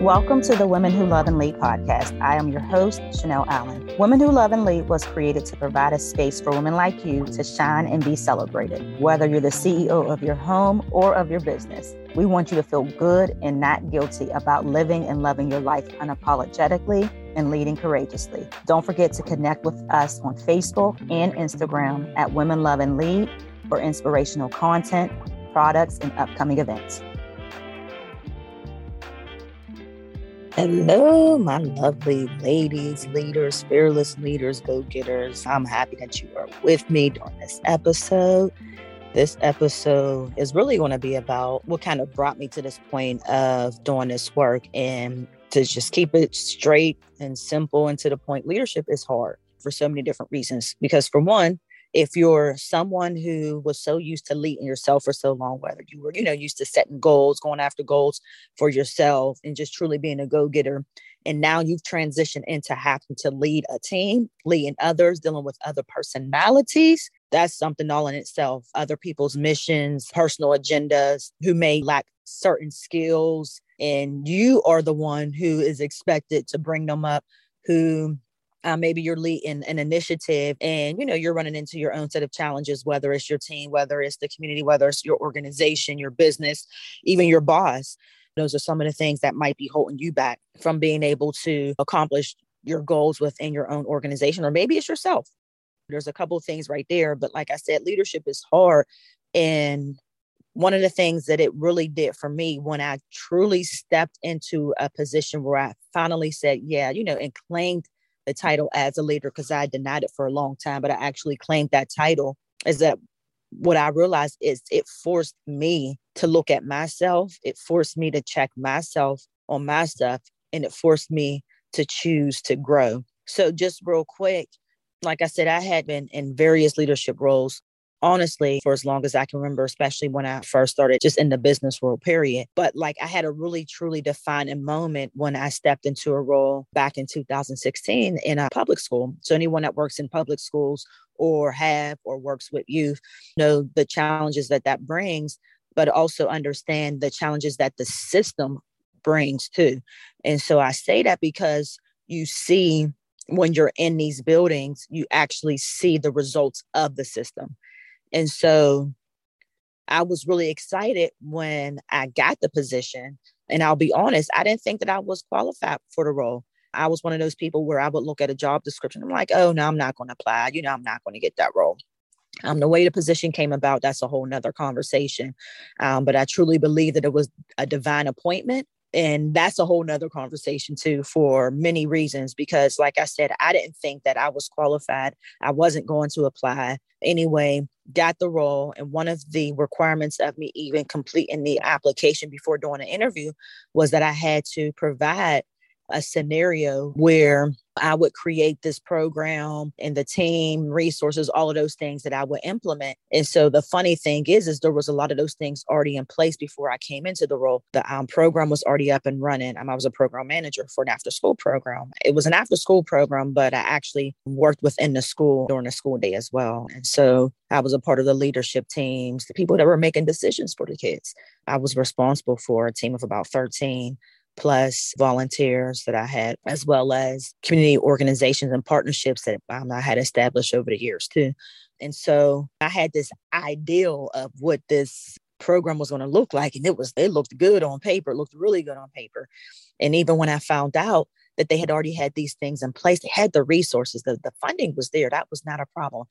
Welcome to the Women Who Love and Lead podcast. I am your host, Chanel Allen. Women Who Love and Lead was created to provide a space for women like you to shine and be celebrated. Whether you're the CEO of your home or of your business, we want you to feel good and not guilty about living and loving your life unapologetically and leading courageously. Don't forget to connect with us on Facebook and Instagram at Women Love and Lead for inspirational content, products, and upcoming events. Hello, my lovely ladies, leaders, fearless leaders, go getters. I'm happy that you are with me during this episode. This episode is really going to be about what kind of brought me to this point of doing this work and to just keep it straight and simple and to the point. Leadership is hard for so many different reasons. Because, for one, if you're someone who was so used to leading yourself for so long whether you were you know used to setting goals going after goals for yourself and just truly being a go-getter and now you've transitioned into having to lead a team leading others dealing with other personalities that's something all in itself other people's missions personal agendas who may lack certain skills and you are the one who is expected to bring them up who uh, maybe you're leading an initiative and you know you're running into your own set of challenges whether it's your team whether it's the community whether it's your organization your business even your boss. Those are some of the things that might be holding you back from being able to accomplish your goals within your own organization or maybe it's yourself. There's a couple of things right there but like i said leadership is hard and one of the things that it really did for me when I truly stepped into a position where I finally said, yeah, you know, and claimed the title as a leader because I denied it for a long time, but I actually claimed that title is that what I realized is it forced me to look at myself. It forced me to check myself on my stuff and it forced me to choose to grow. So just real quick, like I said, I had been in various leadership roles honestly for as long as I can remember, especially when I first started just in the business world, period. But like I had a really truly defining moment when I stepped into a role back in 2016 in a public school. So anyone that works in public schools or have or works with youth know the challenges that that brings, but also understand the challenges that the system brings too. And so I say that because you see when you're in these buildings, you actually see the results of the system. And so I was really excited when I got the position. And I'll be honest, I didn't think that I was qualified for the role. I was one of those people where I would look at a job description. I'm like, oh, no, I'm not going to apply. You know, I'm not going to get that role. Um, the way the position came about, that's a whole nother conversation. Um, but I truly believe that it was a divine appointment and that's a whole nother conversation too for many reasons because like i said i didn't think that i was qualified i wasn't going to apply anyway got the role and one of the requirements of me even completing the application before doing an interview was that i had to provide a scenario where I would create this program and the team resources, all of those things that I would implement. And so the funny thing is, is there was a lot of those things already in place before I came into the role. The um, program was already up and running. Um, I was a program manager for an after school program. It was an after school program, but I actually worked within the school during the school day as well. And so I was a part of the leadership teams, the people that were making decisions for the kids. I was responsible for a team of about 13 plus volunteers that I had, as well as community organizations and partnerships that um, I had established over the years too. And so I had this ideal of what this program was going to look like. And it was, it looked good on paper, it looked really good on paper. And even when I found out that they had already had these things in place, they had the resources, the, the funding was there. That was not a problem.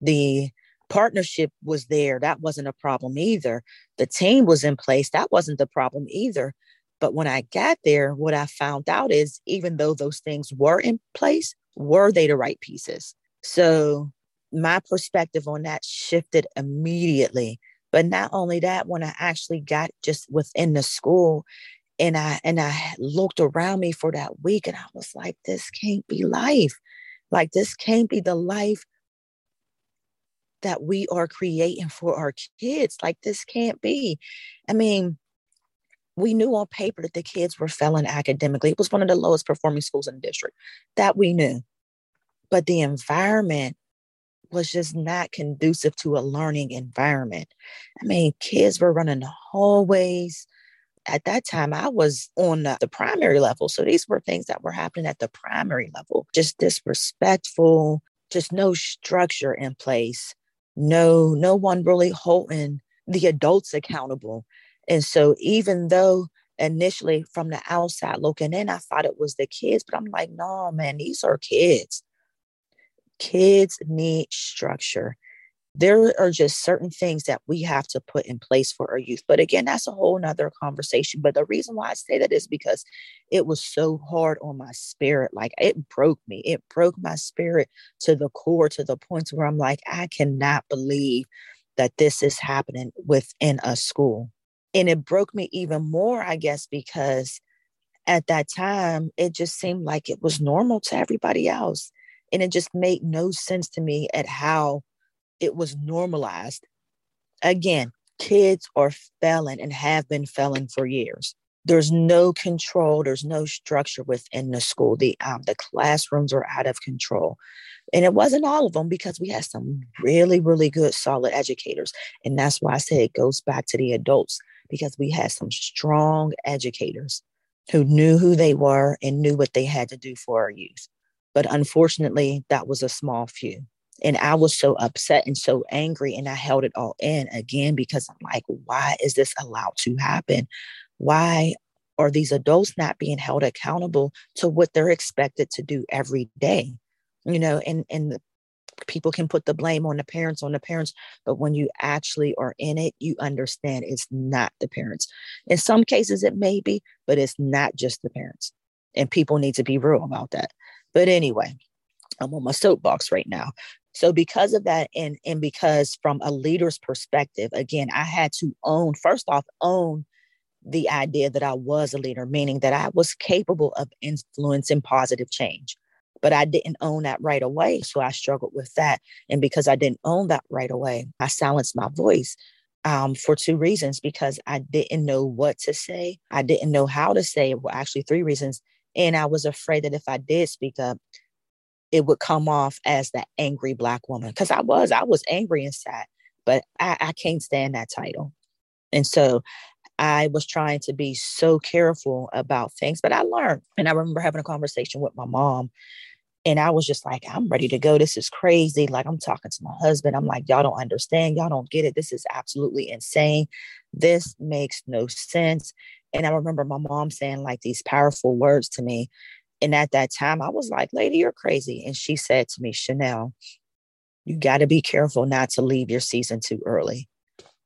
The partnership was there. That wasn't a problem either. The team was in place. That wasn't the problem either. But when I got there, what I found out is even though those things were in place, were they the right pieces? So my perspective on that shifted immediately. But not only that, when I actually got just within the school and I and I looked around me for that week and I was like, this can't be life. Like this can't be the life that we are creating for our kids. Like this can't be. I mean, we knew on paper that the kids were failing academically. It was one of the lowest performing schools in the district. That we knew. But the environment was just not conducive to a learning environment. I mean, kids were running the hallways. At that time, I was on the, primary level. So these were things that were happening at the primary level, just disrespectful, just no structure in place, no, no one really holding the adults accountable. And so even though initially from the outside looking in, I thought it was the kids, but I'm like, no, man, these are kids. Kids need structure. There are just certain things that we have to put in place for our youth. But again, that's a whole nother conversation. But the reason why I say that is because it was so hard on my spirit. Like it broke me. It broke my spirit to the core, to the point where I'm like, I cannot believe that this is happening within a school. And it broke me even more, I guess, because at that time, it just seemed like it was normal to everybody else. And it just made no sense to me at how it was normalized. Again, kids are failing and have been failing for years. There's no control. There's no structure within the school. The um, the classrooms are out of control, and it wasn't all of them because we had some really, really good, solid educators. And that's why I say it goes back to the adults because we had some strong educators who knew who they were and knew what they had to do for our youth. But unfortunately, that was a small few. And I was so upset and so angry, and I held it all in again because I'm like, why is this allowed to happen? Why are these adults not being held accountable to what they're expected to do every day? You know, and and people can put the blame on the parents on the parents but when you actually are in it you understand it's not the parents. In some cases it may be but it's not just the parents and people need to be real about that. But anyway i'm on my soapbox right now. So because of that and and because from a leader's perspective again i had to own first off own the idea that i was a leader meaning that i was capable of influencing positive change but I didn't own that right away. So I struggled with that. And because I didn't own that right away, I silenced my voice um, for two reasons because I didn't know what to say. I didn't know how to say it. Well, actually, three reasons. And I was afraid that if I did speak up, it would come off as that angry Black woman. Because I was, I was angry inside, but I, I can't stand that title. And so I was trying to be so careful about things, but I learned. And I remember having a conversation with my mom, and I was just like, I'm ready to go. This is crazy. Like, I'm talking to my husband. I'm like, y'all don't understand. Y'all don't get it. This is absolutely insane. This makes no sense. And I remember my mom saying like these powerful words to me. And at that time, I was like, lady, you're crazy. And she said to me, Chanel, you got to be careful not to leave your season too early.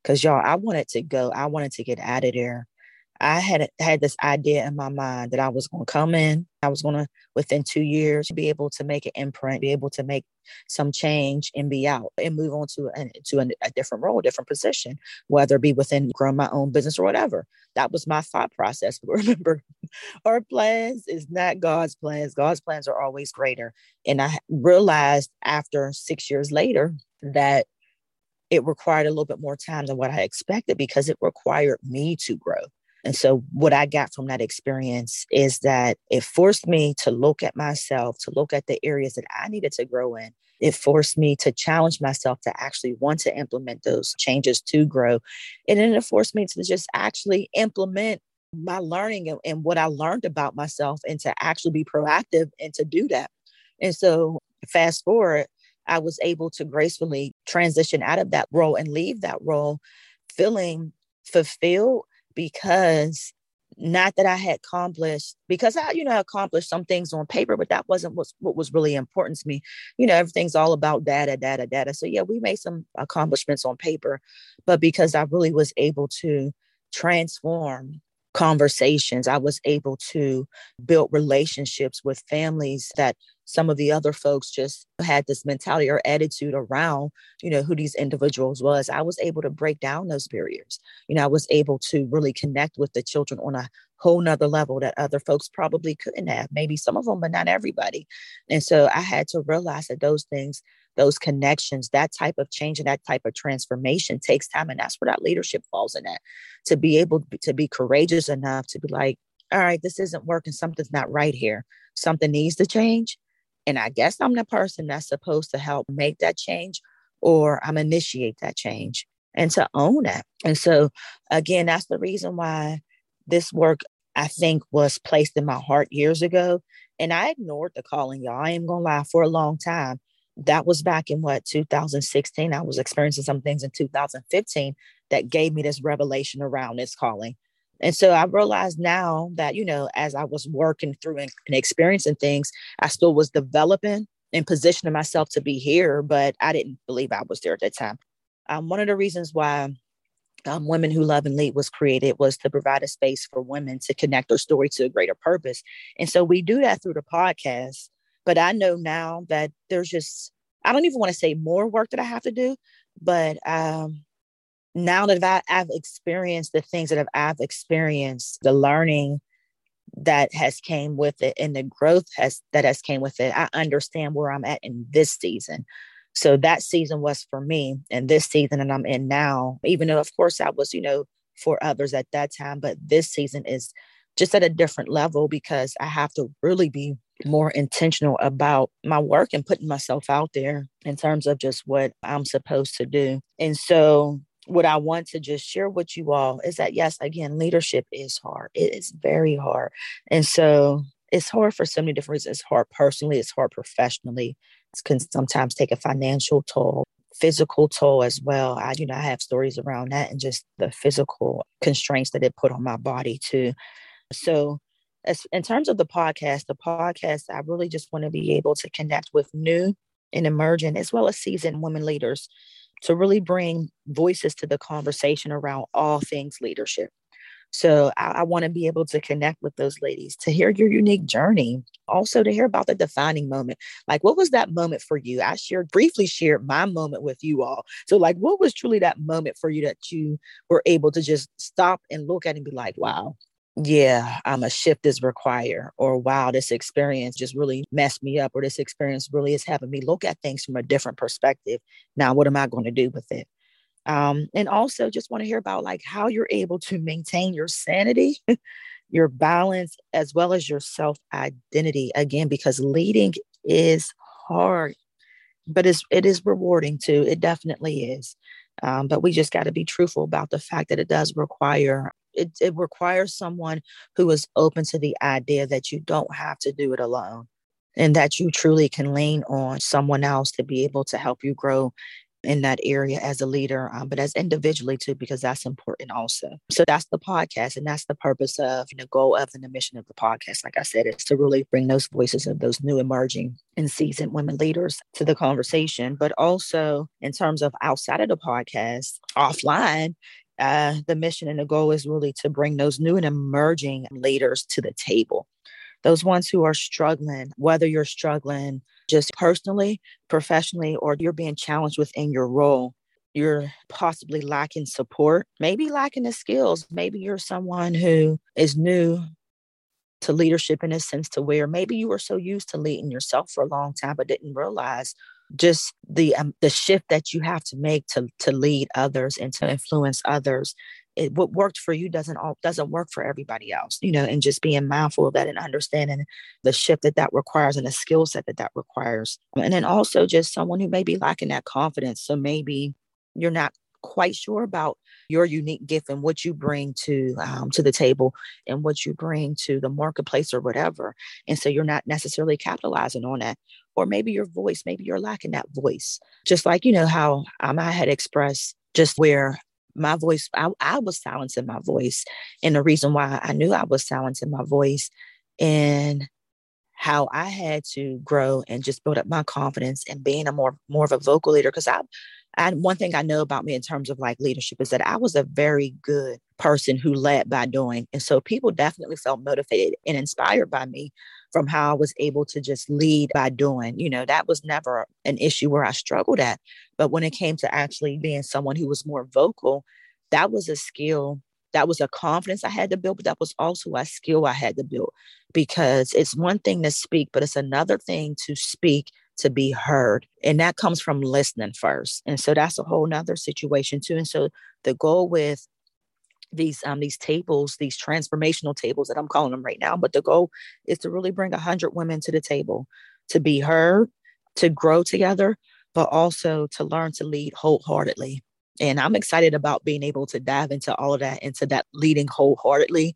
Cause y'all, I wanted to go. I wanted to get out of there. I had had this idea in my mind that I was going to come in. I was going to within two years be able to make an imprint, be able to make some change, and be out and move on to a, to a, a different role, a different position, whether it be within growing my own business or whatever. That was my thought process. But remember, our plans is not God's plans. God's plans are always greater. And I realized after six years later that it required a little bit more time than what I expected because it required me to grow. And so, what I got from that experience is that it forced me to look at myself, to look at the areas that I needed to grow in. It forced me to challenge myself to actually want to implement those changes to grow. And then it forced me to just actually implement my learning and, and what I learned about myself and to actually be proactive and to do that. And so, fast forward, I was able to gracefully transition out of that role and leave that role feeling fulfilled because not that I had accomplished because I, you know, accomplished some things on paper, but that wasn't what, what was really important to me. You know, everything's all about data, data, data. So yeah, we made some accomplishments on paper, but because I really was able to transform conversations, I was able to build relationships with families that some of the other folks just had this mentality or attitude around you know who these individuals was. I was able to break down those barriers. You know i was able to really connect with the children on a whole nother level that other folks probably couldn't have maybe some of them but not everybody. And so i had to realize that those things those connections that type of change and that type of transformation takes time and that's where that leadership falls in that to be able to be courageous enough to be like all right this isn't working something's not right here something needs to change And I guess I'm the person that's supposed to help make that change or I'm initiate that change and to own it. And so again, that's the reason why this work I think was placed in my heart years ago. And I ignored the calling, y'all. I am gonna lie for a long time. That was back in what 2016. I was experiencing some things in 2015 that gave me this revelation around this calling. And so I realized now that, you know, as I was working through and, and experiencing things, I still was developing and positioning myself to be here, but I didn't believe I was there at that time. Um, one of the reasons why um, Women Who Love and Lead was created was to provide a space for women to connect their story to a greater purpose. And so we do that through the podcast. But I know now that there's just, I don't even want to say more work that I have to do, but um, now that I've, I've experienced the things that I've, I've experienced, the learning that has came with it and the growth has that has came with it, I understand where I'm at in this season. So that season was for me, and this season that I'm in now, even though of course I was, you know, for others at that time, but this season is just at a different level because I have to really be more intentional about my work and putting myself out there in terms of just what I'm supposed to do. And so what I want to just share with you all is that, yes, again, leadership is hard. It is very hard. And so it's hard for so many different reasons. It's hard personally, it's hard professionally. It can sometimes take a financial toll, physical toll as well. I, know, I have stories around that and just the physical constraints that it put on my body too. So as in terms of the podcast, the podcast, I really just want to be able to connect with new and emerging as well as seasoned women leaders to really bring voices to the conversation around all things leadership. So I, I want to be able to connect with those ladies to hear your unique journey, also to hear about the defining moment. Like, what was that moment for you? I shared briefly shared my moment with you all. So, like, what was truly that moment for you that you were able to just stop and look at and be like, wow, yeah, I'm a shift is required, or wow, this experience just really messed me up, or this experience really is having me look at things from a different perspective. Now, what am I going to do with it? Um, and also just want to hear about like how you're able to maintain your sanity, your balance, as well as your self identity. Again, because leading is hard, but it's it is rewarding too. It definitely is. Um, but we just got to be truthful about the fact that it does require it, it requires someone who is open to the idea that you don't have to do it alone and that you truly can lean on someone else to be able to help you grow in that area as a leader, um, but as individually too, because that's important also. So that's the podcast, and that's the purpose of the goal of and the mission of the podcast. Like I said, is to really bring those voices of those new emerging and seasoned women leaders to the conversation, but also in terms of outside of the podcast, offline. Uh, the mission and the goal is really to bring those new and emerging leaders to the table those ones who are struggling, whether you're struggling just personally, professionally, or you're being challenged within your role, you're possibly lacking support, maybe lacking the skills. Maybe you're someone who is new to leadership in a sense to where maybe you were so used to leading yourself for a long time but didn't realize just the um, the shift that you have to make to to lead others and to influence others it, what worked for you doesn't all doesn't work for everybody else you know and just being mindful of that and understanding the shift that that requires and the skill set that that requires. And then also just someone who may be lacking that confidence so maybe you're not quite sure about your unique gift and what you bring to um, to the table and what you bring to the marketplace or whatever and so you're not necessarily capitalizing on that or maybe your voice maybe you're lacking that voice just like you know how um, i had expressed just where my voice, I, I was silencing my voice. And the reason why I knew I was silencing my voice and how I had to grow and just build up my confidence and being a more more of a vocal leader. Because I and one thing I know about me in terms of like leadership is that I was a very good person who led by doing. And so people definitely felt motivated and inspired by me from how I was able to just lead by doing. You know, that was never an issue where I struggled at. But when it came to actually being someone who was more vocal, that was a skill. That was a confidence I had to build, but that was also a skill I had to build because it's one thing to speak, but it's another thing to speak to be heard. And that comes from listening first. And so that's a whole nother situation too. And so the goal with these um these tables these transformational tables that i'm calling them right now but the goal is to really bring 100 women to the table to be heard, to grow together, but also to learn to lead wholeheartedly. And I'm excited about being able to dive into all of that, into that leading wholeheartedly,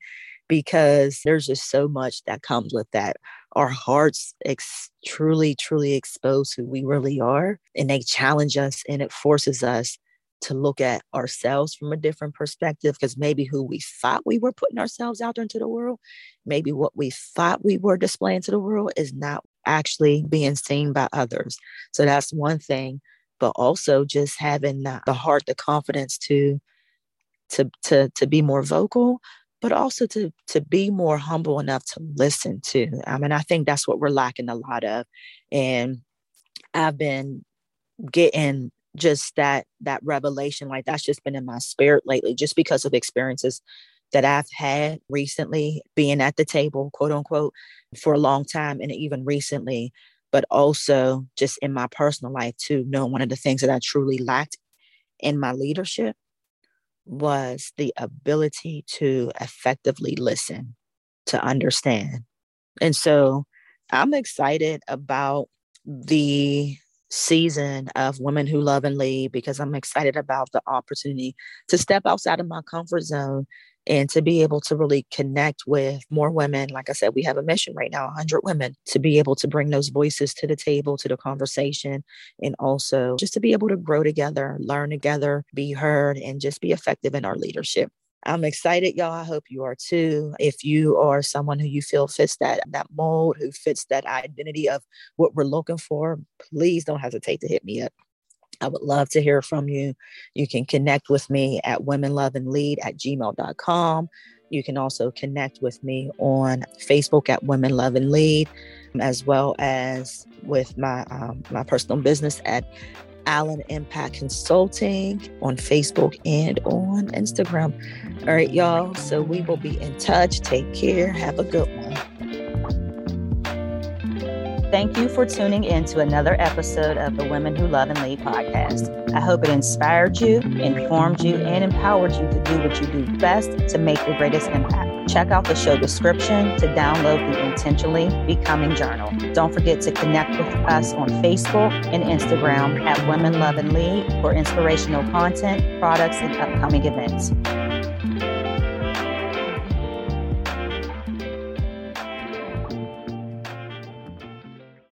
because there's just so much that comes with that. Our hearts ex- truly, truly expose who we really are, and they challenge us and it forces us to look at ourselves from a different perspective because maybe who we thought we were putting ourselves out there into the world, maybe what we thought we were displaying to the world is not actually being seen by others. So that's one thing, but also just having the, the heart, the confidence to to to to be more vocal, but also to to be more humble enough to listen to. I mean, I think that's what we're lacking a lot of. And I've been getting just that that revelation like that's just been in my spirit lately just because of experiences that I've had recently being at the table quote unquote for a long time and even recently but also just in my personal life too know one of the things that I truly lacked in my leadership was the ability to effectively listen to understand. And so I'm excited about the season of Women Who Love and Lead because I'm excited about the opportunity to step outside of my comfort zone and to be able to really connect with more women. Like I said, we have a mission right now 100 women to be able to bring those voices to the table, to the conversation, and also just to be able to grow together, learn together, be heard, and just be effective in our leadership. I'm excited, y'all. I hope you are too. If you are someone who you feel fits that that mold, who fits that identity of what we're looking for, please don't hesitate to hit me up. I would love to hear from you. You can connect with me at women love and lead at gmail.com. You can also connect with me on Facebook at Women Love and Lead, as well as with my um, my personal business at Allen Impact Consulting on Facebook and on Instagram. All right, y'all. So we will be in touch. Take care. Have a good one. Thank you for tuning in to another episode of the Women Who Love and Lead podcast. I hope it inspired you, informed you, and empowered you to do what you do best to make your greatest impact. Check out the show description to download the Intentionally Becoming Journal. Don't forget to connect with us on Facebook and Instagram at Women Love and Lead for inspirational content, products, and upcoming events.